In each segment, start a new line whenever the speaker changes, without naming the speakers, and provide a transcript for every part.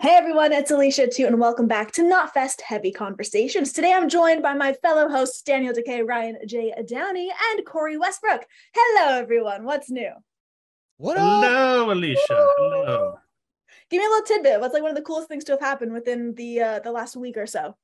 Hey everyone, it's Alicia Atout, and welcome back to Knotfest Heavy Conversations. Today I'm joined by my fellow hosts Daniel Dekay, Ryan J. Downey, and Cori Westbrook. Hello everyone, what's new?
What up?
Hello, Alicia. Hello.
Give me a little tidbit. What's like one of the coolest things to have happened within the uh, the last week or so?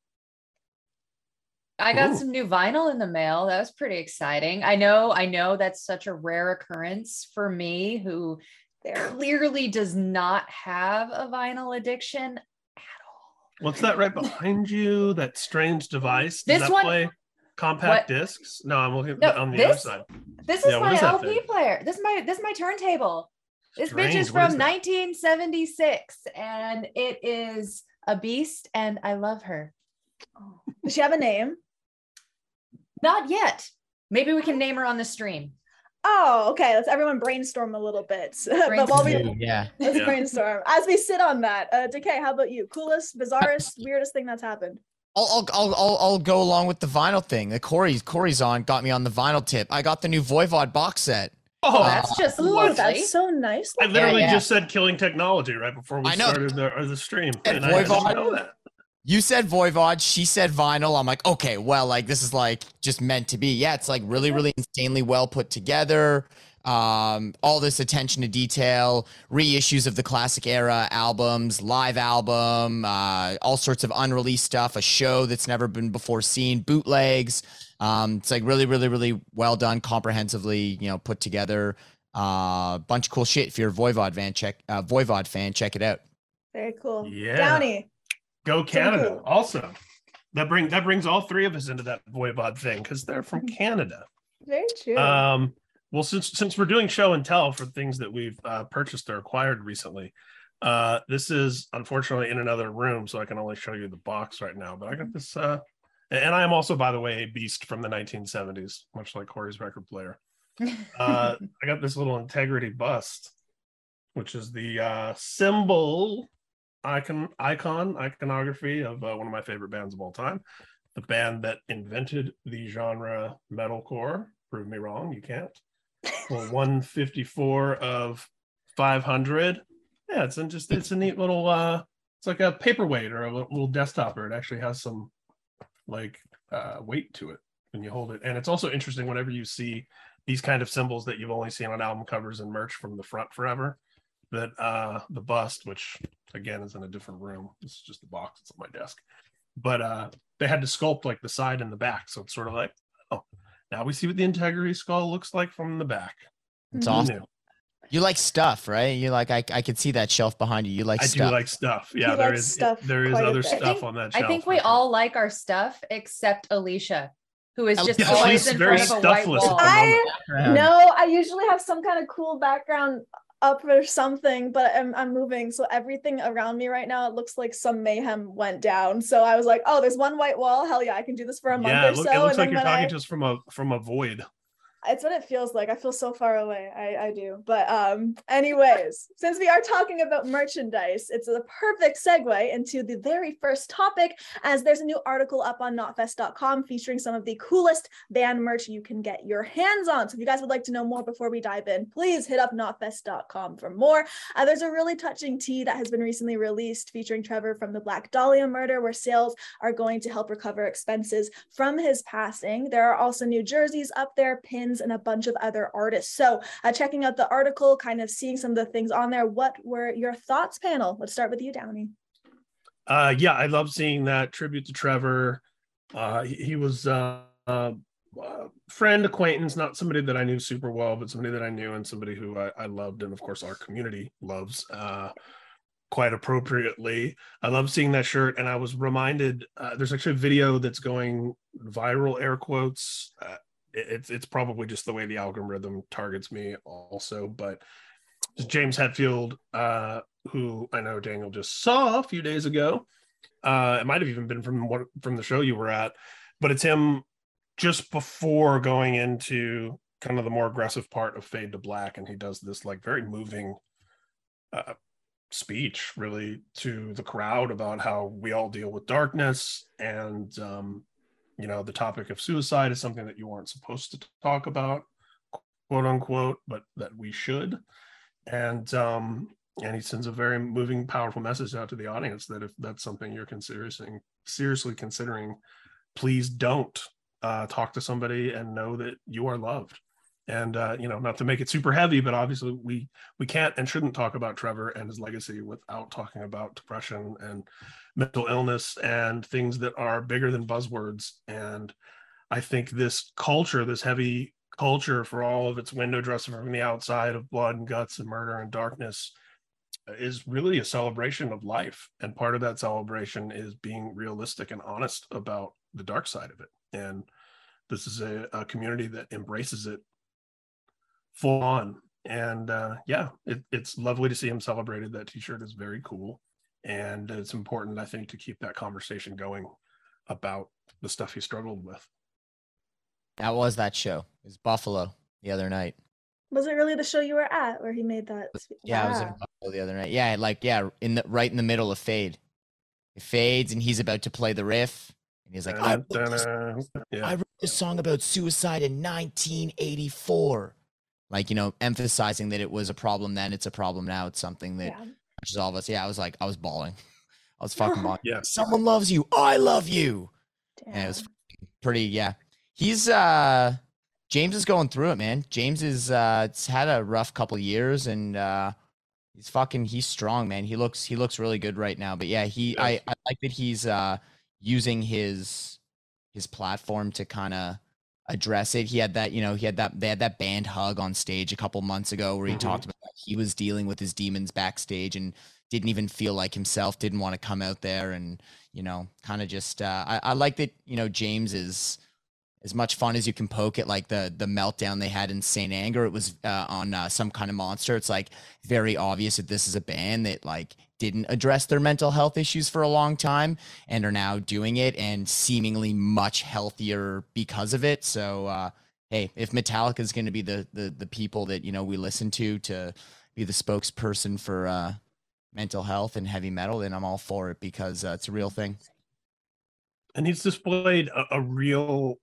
I got
Ooh.
some new vinyl in the mail. That was pretty exciting. I know, I know that's such a rare occurrence for me who
There.
clearly does not have a vinyl addiction at all.
What's that right behind you? That strange device? Does
This
that
one-
play compact
What?
discs? No, I'm looking
No,
on the other side.
This is
Yeah,
my
is
LP
thing?
player. This is my this is my turntable. This bitch is from
that?
1976 and it is a beast and I love her. Oh.
Does she have a name?
Not yet. Maybe we can name her on the stream.
Oh, okay. Let's everyone brainstorm a little bit. but while we
yeah.
let's
Yeah.
brainstorm as we sit on that. Uh, Dekay, how about you? Coolest, bizarrest, weirdest thing that's happened?
I'll, I'll, I'll, I'll, I'll go along with the vinyl thing. The Cori's Cori's on got me on the vinyl tip. I got the new Voivod box set.
Oh,
That's just lovely.
that's so nice.
I literally
yeah.
just said killing technology right before we
I know.
started the, the stream.
And
And I didn't know that.
You said Voivod, she said vinyl. I'm like, okay, well, like this is like just meant to be. Yeah, it's like really, really insanely well put together. Um, all this attention to detail, reissues of the classic era albums, live album, uh, all sorts of unreleased stuff, a show that's never been before seen, bootlegs. Um, it's like really, really, really well done, comprehensively, you know, put together. Uh, bunch of cool shit. If you're a Voivod fan, check uh, Voivod fan, check it out.
Very cool.
Yeah.
Downey.
Go Canada.
cool.
Also, that bring that brings all three of us into that Voivod thing because they're from Canada.
Very true.
Um, well, since since we're doing show and tell for things that we've uh, purchased or acquired recently, uh, this is unfortunately in another room, so I can only show you the box right now. But I got this, uh, and I am also, by the way, a beast from the 1970s, much like Cori's record player. Uh, I got this little integrity bust, which is the uh, symbol icon icon iconography of uh, one of my favorite bands of all time, the band that invented the genre metalcore. Prove me wrong, you can't. Well, 154 of 500. Yeah, it's just it's a neat little uh it's like a paperweight or a little, little desktoper. It actually has some like uh weight to it when you hold it. And it's also interesting whenever you see these kind of symbols that you've only seen on album covers and merch from the front forever. That uh the bust, which again is in a different room. it's just the box, it's on my desk. But uh they had to sculpt like the side and the back. So it's sort of like, oh, now we see what the integrity skull looks like from the back.
It's
Mhm.
Awesome. You like stuff, right? You like I I could see that shelf behind you. You like
I
stuff.
do like stuff. Yeah,
He
there
likes
is
stuff
there is other stuff
think-
on that
I think we
sure.
all like our stuff except Alicia, who is just
Yeah,
always
she's
in
very
front of a white
stuffless
wall.
I
moment.
no, I usually have some kind of cool background up or something, but I'm I'm moving, so everything around me right now it looks like some mayhem went down. So I was like, oh, there's one white wall. Hell yeah, I can do this for a month
Yeah,
or
look,
so.
it looks
and
like you're talking
I-
to us from a from a void.
It's what it feels like. I feel so far away. I, I do. But um, anyways, since we are talking about merchandise, it's a perfect segue into the very first topic, as there's a new article up on knotfest.com featuring some of the coolest band merch you can get your hands on. So if you guys would like to know more before we dive in, please hit up knotfest.com for more. Uh, there's a really touching tee that has been recently released featuring Trevor from the Black Dahlia murder, where sales are going to help recover expenses from his passing. There are also new jerseys up there, pins, and a bunch of other artists. So, uh, checking out the article, kind of seeing some of the things on there. What were your thoughts, panel? Let's start with you, Downey.
Uh, yeah, I love seeing that tribute to Trevor. Uh, he, he was uh, uh, uh, friend, acquaintance, not somebody that I knew super well, but somebody that I knew and somebody who I, I loved, and of course our community loves uh, quite appropriately. I love seeing that shirt, and I was reminded. Uh, there's actually a video that's going viral, air quotes. Uh, it's it's probably just the way the algorithm targets me, also, but. James Hetfield, uh, who I know Daniel just saw a few days ago, uh, it might have even been from what from the show you were at, but it's him just before going into kind of the more aggressive part of Fade to Black, and he does this like very moving uh, speech, really, to the crowd about how we all deal with darkness, and um, you know the topic of suicide is something that you aren't supposed to talk about, quote unquote, but that we should. And um, and he sends a very moving, powerful message out to the audience that if that's something you're considering, seriously considering, please don't uh, talk to somebody and know that you are loved. And uh, you know, not to make it super heavy, but obviously we we can't and shouldn't talk about Trevor and his legacy without talking about depression and mental illness and things that are bigger than buzzwords. And I think this culture, this heavy culture for all of its window dressing from the outside of blood and guts and murder and darkness is really a celebration of life and part of that celebration is being realistic and honest about the dark side of it and this is a, a community that embraces it full on and uh, yeah it, it's lovely to see him celebrated that t-shirt is very cool and it's important i think to keep that conversation going about the stuff he struggled with
That was that show. It was Buffalo the other night.
Was it really the show you were at where he made that? spe-
Yeah, I was in Buffalo the other night. Yeah, like yeah, in the right in the middle of fade. It fades and he's about to play the riff. And he's like, I wrote, this,
Dun-dun-dun. yeah
I wrote this song about suicide in 1984. Like, you know, emphasizing that it was a problem then, it's a problem now. It's something that
Yeah.
touches all of us. Yeah, I was like, I was bawling. I was fucking bawling.
yeah
Someone loves you. I love you. Yeah, it was pretty yeah he's uh james is going through it man james is uh it's had a rough couple years and uh he's fucking he's strong man he looks he looks really good right now but yeah he i i like that he's uh using his his platform to kind of address it he had that you know he had that they had that band hug on stage a couple months ago where he
Mhm.
talked about he was dealing with his demons backstage and didn't even feel like himself didn't want to come out there and you know, kind of just uh, I, I like that, you know, James is as much fun as you can poke at like the the meltdown they had in Saint Anger. It was uh, on uh, some kind of monster. It's like very obvious that this is a band that like didn't address their mental health issues for a long time and are now doing it and seemingly much healthier because of it. So uh, hey, if Metallica is going to be the, the the people that you know we listen to to be the spokesperson for uh, mental health and heavy metal, then I'm all for it because uh, it's a real thing.
and he's displayed a, a real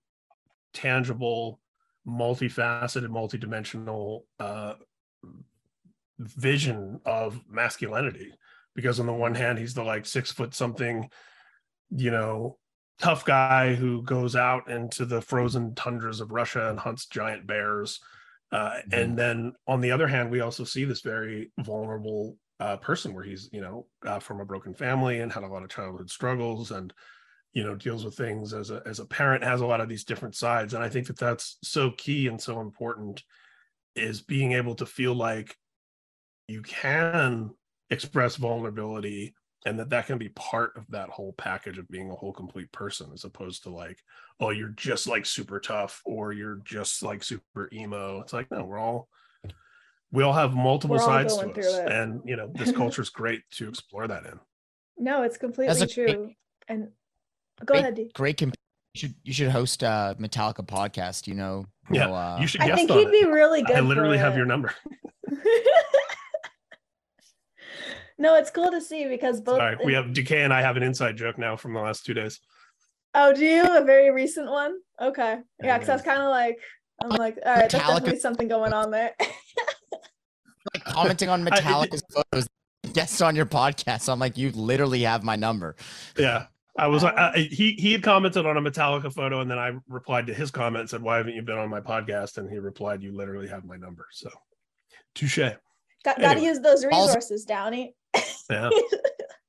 tangible multifaceted multidimensional uh vision of masculinity because on the one hand he's the like six foot something you know tough guy who goes out into the frozen tundras of russia and hunts giant bears. Uh, and then on the other hand we also see this very vulnerable uh, person where he's you know uh, from a broken family and had a lot of childhood struggles and you know deals with things as a as a parent has a lot of these different sides. And i think that that's so key and so important is being able to feel like you can express vulnerability and that that can be part of that whole package of being a whole complete person as opposed to like oh you're just like super tough or you're just like super emo it's like no we're all we all have multiple
We're all
sides to us
it.
and you know this culture is great to explore that in
No, it's completely
a great-
true. And go
great-
ahead, D.
Great. Comp- you should you should host a Metallica podcast. You know. you
Yeah,
know, uh,
you should
I think
on
he'd
it.
be really good.
i literally
for
have
it.
your number
no, it's cool to see because both.
Sorry, we have DK and I have an inside joke now from the last two days.
Oh, do you a very recent one? Okay, yeah, because I was kind of like, I'm like, all right, there's definitely something going on there.
like commenting on
I-
Metallica's photos. Guests on your podcast. So I'm like, you literally have my number.
Yeah. I was like,
Um,
he he had commented on a Metallica photo, and then I replied to his comment and said, "Why haven't you been on my podcast?" And he replied, "You literally have my number." So, touche.
Got, gotta use those
Also-
resources, Downey.
Yeah.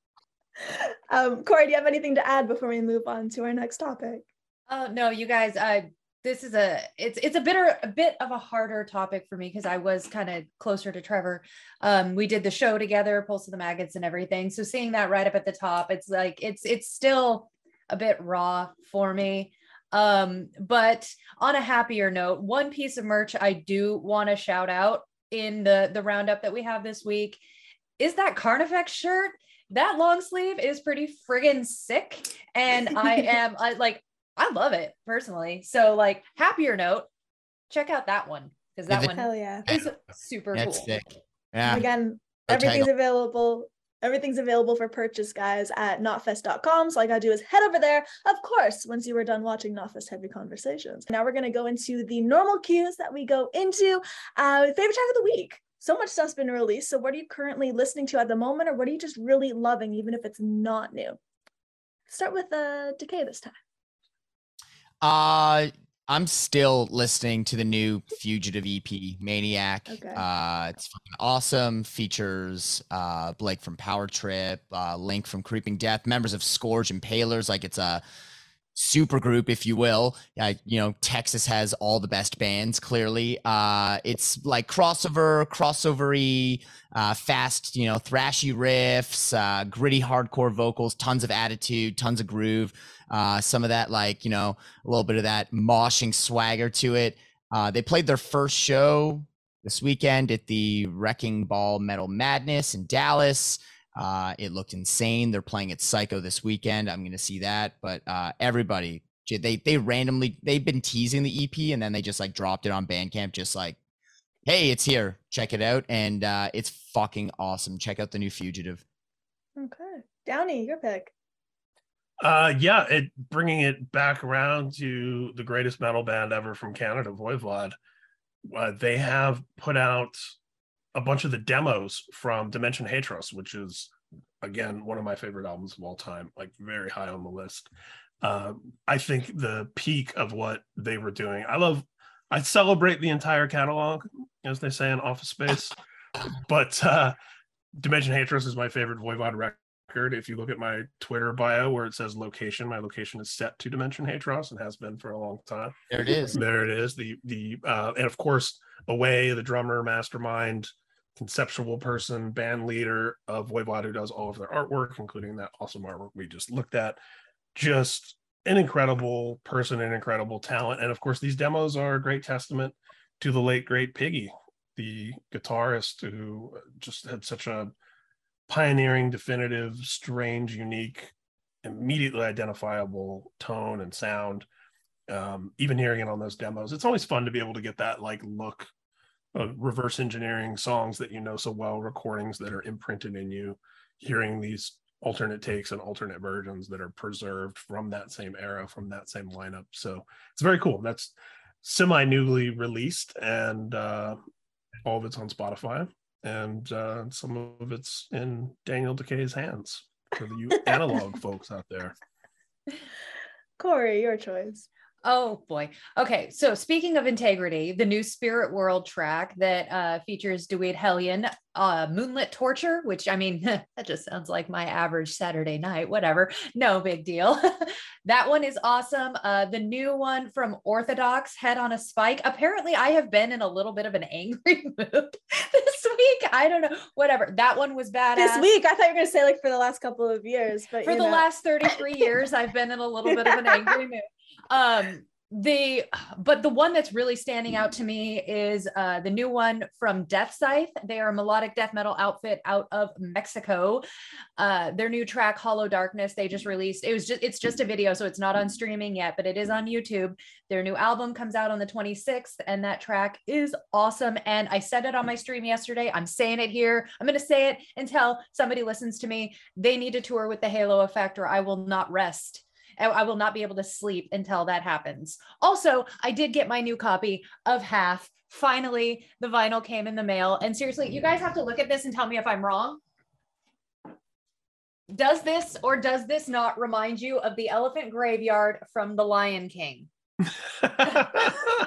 um, Cori, do you have anything to add before we move on to our next topic?
Oh no, you guys, uh this is a it's it's a bitter a bit of a harder topic for me because I was kind of closer to Trevor. Um we did the show together, Pulse of the Maggots and everything. So seeing that right up at the top, it's like it's it's still a bit raw for me. Um but on a happier note, one piece of merch I do want to shout out in the the roundup that we have this week is that Carnifex shirt. That long sleeve is pretty friggin' sick and I am I like I love it personally. So like happier note, check out that one because that
Is it-
one
Hell yeah.
is super
That's
cool.
sick. Yeah.
Again,
Go
everything's available. Everything's available for purchase, guys, at knotfest.com. So all you gotta do is head over there. Of course, once you were done watching Knotfest Heavy Conversations. Now we're gonna go into the normal cues that we go into. Uh, favorite track of the week. So much stuff's been released. So what are you currently listening to at the moment, or what are you just really loving, even if it's not new? Start with uh Dekay this time.
Uh I'm still listening to the new Fugitive EP, Maniac.
Okay.
Uh, it's fucking awesome. Features uh, Blake from Power Trip, uh, Link from Creeping Death, members of Scourge and Palers. Like it's a super group, if you will. Uh, you know, Texas has all the best bands. Clearly, uh, it's like crossover, crossovery, uh, fast. You know, thrashy riffs, uh, gritty hardcore vocals, tons of attitude, tons of groove. Uh, some of that, like you know, a little bit of that moshing swagger to it. Uh, they played their first show this weekend at the Wrecking Ball Metal Madness in Dallas. Uh, it looked insane. They're playing at Psycho this weekend. I'm going to see that. But uh, everybody, they they randomly they've been teasing the EP and then they just like dropped it on Bandcamp, just like, hey, it's here, check it out, and uh, it's fucking awesome. Check out the new Fugitive.
Okay, Downey, your pick.
Uh, yeah, it bringing it back around to the greatest metal band ever from Canada, Voivod. Uh, they have put out a bunch of the demos from Dimension Hatröss, which is again one of my favorite albums of all time, like very high on the list. Uh, I think the peak of what they were doing. I love. I celebrate the entire catalog, as they say in Office Space, but uh, Dimension Hatröss is my favorite Voivod record record. If you look at my Twitter bio where it says location, my location is set to Dimension Hatröss and has been for a long time.
There it is.
There it is. The the uh, and of course Away, the drummer, mastermind, conceptual person, band leader of Voivod, who does all of their artwork, including that awesome artwork we just looked at. Just an incredible person, an incredible talent, and of course these demos are a great testament to the late great Piggy, the guitarist who just had such a pioneering, definitive, strange, unique, immediately identifiable tone and sound. Um, even hearing it on those demos, it's always fun to be able to get that like look of reverse engineering songs that you know so well, recordings that are imprinted in you, hearing these alternate takes and alternate versions that are preserved from that same era, from that same lineup. So it's very cool. That's semi newly released and uh, all of it's on Spotify and uh, some of it's in Daniel Dekay's hands for the you analog folks out there.
Cori, your choice.
Oh boy. Okay. So speaking of integrity, the new Spirit World track that uh, features Dwid Hellion, uh, Moonlit Torture, which I mean, that just sounds like my average Saturday night, whatever. No big deal. that one is awesome. Uh, the new one from Orthodox, Head on a Spike. Apparently, I have been in a little bit of an angry mood this week. I don't know. Whatever. That one was badass.
This week, I thought you were going to say like for the last couple of years, but
For the
know.
last 33 years, I've been in a little bit of an angry mood. Um, the but the one that's really standing out to me is uh the new one from Death Scythe. They are a melodic death metal outfit out of Mexico. Uh their new track Hollow Darkness they just released. It was just it's just a video so it's not on streaming yet, but it is on YouTube. Their new album comes out on the 26th and that track is awesome and I said it on my stream yesterday. I'm saying it here. I'm going to say it until somebody listens to me. They need to tour with the Halo effect or I will not rest. I- will not be able to sleep until that happens. Also, I did get my new copy of Half. Finally, the vinyl came in the mail. And seriously, you guys have to look at this and tell me if I'm wrong. Does this or does this not remind you of the elephant graveyard from The Lion King?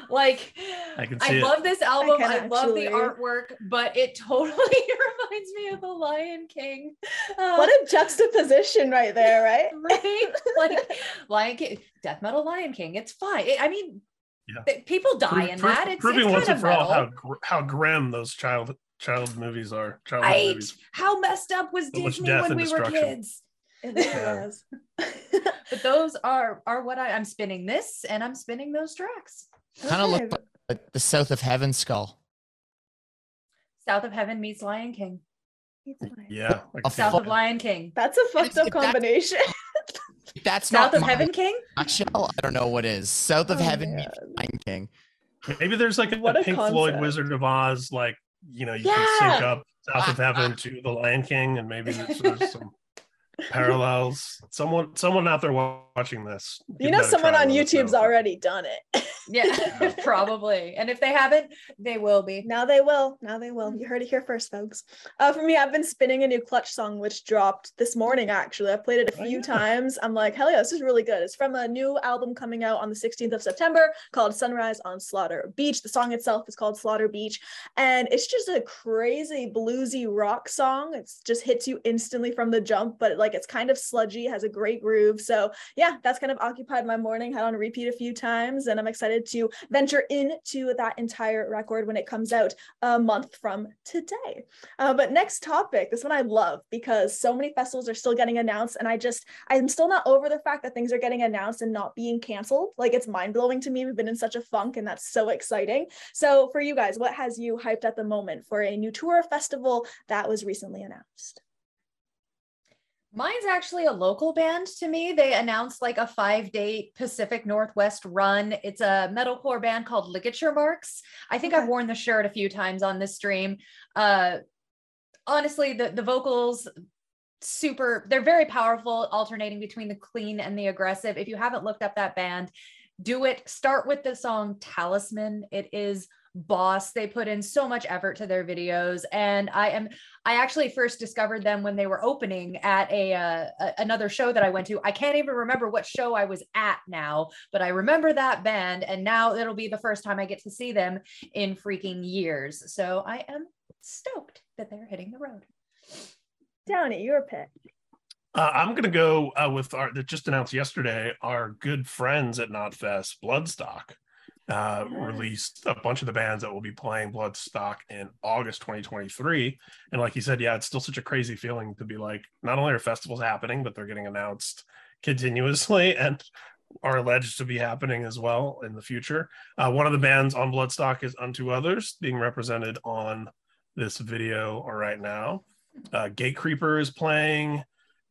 Like,
I can
I,
see it.
love this album.
can
I, love the artwork, but it totally reminds me of The Lion King. Uh,
what a juxtaposition right there, right?
right? Like Lion King, death metal Lion King. It's fine. I- I mean,
Yeah.
th- people die
Pro-
in
pro-
that. It's,
proving
it's
once and for all how gr- how grim those child child movies are. Child
Right?
movies.
How messed up was
So
Disney
death
when we were kids?
It really
Yeah.
But those are are what I, I'm spinning this, and I'm spinning those tracks.
Kind of look like the South of Heaven skull.
South of Heaven meets Lion King.
Yeah. I can
A
see
South
it.
of Lion King.
That's a fucked up
If that's-
combination.
If That's
South
not
of
my
Heaven King.
nutshell. I don't know what is. South of
Oh,
Heaven
man.
meets Lion King.
Maybe there's like a,
What a
Pink Floyd. Wizard of Oz, like you know, you can sync up South of Heaven to the Lion King, and maybe there's, there's some parallels. Someone, someone out there watching this.
You know, someone on YouTube's
know.
already done it.
Yeah, probably. And if they haven't, they will be.
Now they will. Now they will. You heard it here first, folks. Uh, for me, I've been spinning a new Clutch song, which dropped this morning. Actually, I've played it a
Oh,
few
yeah.
times. I'm like, hell yeah, this is really good. It's from a new album coming out on the 16th of September called Sunrise on Slaughter Beach. The song itself is called Slaughter Beach, and it's just a crazy bluesy rock song. It just hits you instantly from the jump, but like it's kind of sludgy, has a great groove. So yeah, that's kind of occupied my morning. Had on repeat a few times, and I'm excited to venture into that entire record when it comes out a month from today. Uh, but next topic, this one I love because so many festivals are still getting announced, and I just I'm still not over the fact that things are getting announced and not being canceled. Like it's mind blowing to me. We've been in such a funk, and that's so exciting. So for you guys, what has you hyped at the moment for a new tour festival that was recently announced?
Mine's actually a local band to me. They announced like a five date Pacific Northwest run. It's a metalcore band called Ligature Marks. I think
Okay.
I've worn the shirt a few times on this stream. Uh, honestly, the, the vocals, super, they're very powerful, alternating between the clean and the aggressive. If you haven't looked up that band, do it. Start with the song Talisman. It is boss. They put in so much effort to their videos. And I am I actually first discovered them when they were opening at a, uh, a another show that I went to. I can't even remember what show I was at now, but I remember that band, and now it'll be the first time I get to see them in freaking years. So I am stoked that they're hitting the road.
Downey, your pick.
Uh, I'm gonna go uh, with our that just announced yesterday. Our good friends at Knotfest, Bloodstock, uh, released a bunch of the bands that will be playing Bloodstock in August 2023. And like you said, yeah, it's still such a crazy feeling to be like, not only are festivals happening, but they're getting announced continuously and are alleged to be happening as well in the future. Uh, one of the bands on Bloodstock is Unto Others, being represented on this video right now. Uh, Gate Creeper is playing.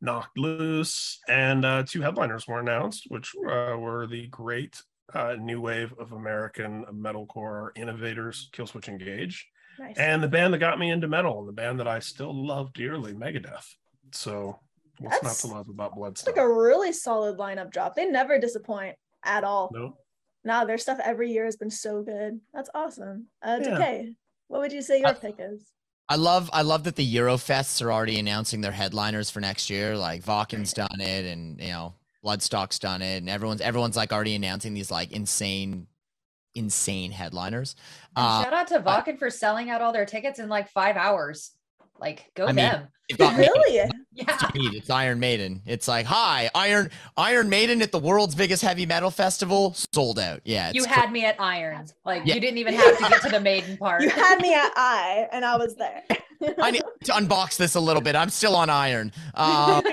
Knocked Loose, and uh, two headliners were announced, which uh, were the great uh, new wave of American metalcore innovators, Killswitch Engage,
Nice.
and the band that got me into metal, and the band that I still love dearly, Megadeth. So, what's
That's-
not to love about
it's like a really solid lineup drop. They never disappoint at all.
no,
Nah, their stuff every year has been so good. That's awesome. Uh,
Yeah.
DK, what would you say your
I-
pick is?
I love I love that the Eurofests are already announcing their headliners for next year. Like Wacken's done it, and you know Bloodstock's done it, and everyone's everyone's like already announcing these like insane, insane headliners. Uh,
shout out to Wacken for selling out all their tickets in like five hours. Like, go
I
them.
they've got
Really?
Yeah.
Meat. It's Iron Maiden. It's like, hi, Iron Iron Maiden at the world's biggest heavy metal festival, sold out. Yeah,
You
cra-
had me at iron. Like,
Yeah.
you didn't even have to get to the maiden part.
You had me at I, and I was there.
I need to unbox this a little bit. I'm still on Iron. Um,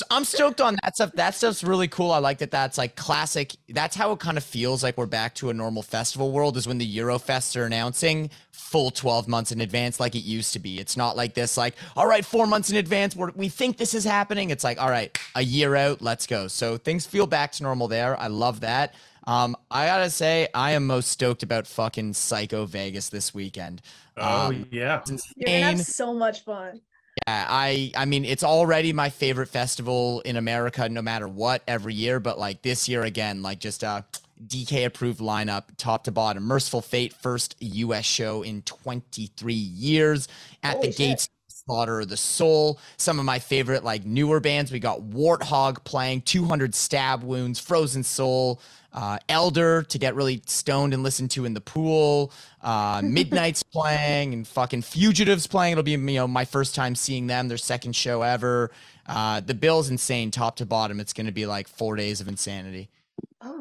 So I'm stoked on that stuff. That stuff's really cool. I like that. That's like classic. That's how it kind of feels like we're back to a normal festival world. Is when the Eurofests are announcing full 12 months in advance, like it used to be. It's not like this. Like, all right, four months in advance, we're, we think this is happening. It's like, all right, a year out, let's go. So things feel back to normal there. I love that. Um, I gotta say, I am most stoked about fucking Psycho Vegas this weekend.
oh
Um,
yeah,
It's
You're gonna have so much fun.
Yeah, I I mean it's already my favorite festival in America no matter what every year, but like this year again, like just a DK approved lineup top to bottom. Mercyful Fate first US show in 23 years at
Holy
the
shit.
gates Slaughter of the Soul. Some of my favorite like newer bands. We got Warthog playing 200 stab wounds, Frozen Soul, uh, Elder to get really stoned and listen to in the pool. Uh, Midnight's playing and fucking Fugitives playing. It'll be you know my first time seeing them. Their second show ever. Uh, the bill's insane, top to bottom. It's gonna be like four days of insanity.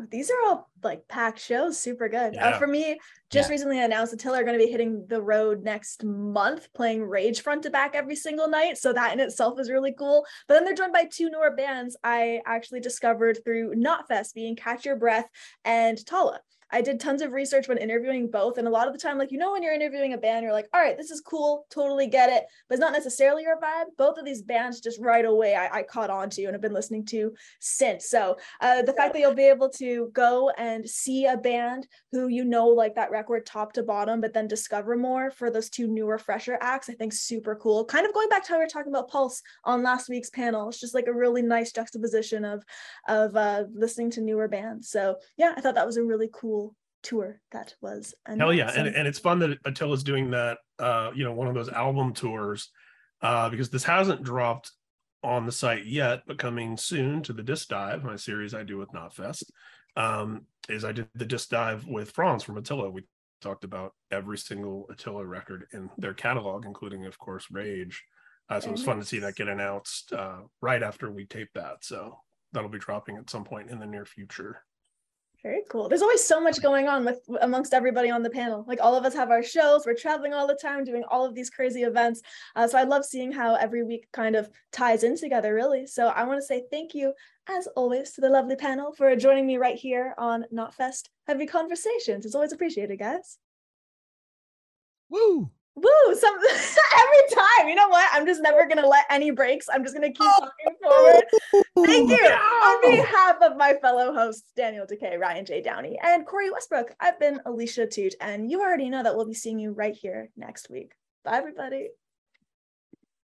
These are all like packed shows, super good. Uh, for me, just
Yeah.
recently announced Attila are going to be hitting the road next month, playing Rage front to back every single night. So that in itself is really cool. But then they're joined by two newer bands I actually discovered through Knotfest, being Catch Your Breath and Tallah. I did tons of research when interviewing both. And a lot of the time, like, you know, when you're interviewing a band, you're like, all right, this is cool, totally get it, but it's not necessarily your vibe. Both of these bands just right away I, I caught on to and have been listening to since. So uh, the fact that you'll be able to go and see a band who you know like that record top to bottom, but then discover more for those two newer, fresher acts, I think super cool. Kind of going back to how we were talking about Pulse on last week's panel. It's just like a really nice juxtaposition of of uh, listening to newer bands. So yeah, I thought that was a really cool tour that was
announced. hell yeah. And, and it's fun that attila's doing that uh you know one of those album tours uh because this hasn't dropped on the site yet but coming soon to the disc dive my series i do with knotfest um is i did the disc dive with fronz from attila. We talked about every single attila record in their catalog including of course rage. Uh, so it was fun to see that get announced uh, right after we taped that. So that'll be dropping at some point in the near future
very cool. There's always so much going on with amongst everybody on the panel. Like all of us have our shows. We're traveling all the time, doing all of these crazy events. Uh, so I love seeing how every week kind of ties in together, really. So I want to say thank you, as always, to the lovely panel for joining me right here on Knotfest Heavy Conversations. It's always appreciated, guys.
Woo!
Woo some every time you know what? I'm just never gonna let any breaks. I'm just gonna keep oh. talking forward. Thank you. On oh, behalf of my fellow hosts daniel dekay ryan j. Downey and cori westbrook i've been alicia atout and you already know that we'll be seeing you right here next week. Bye everybody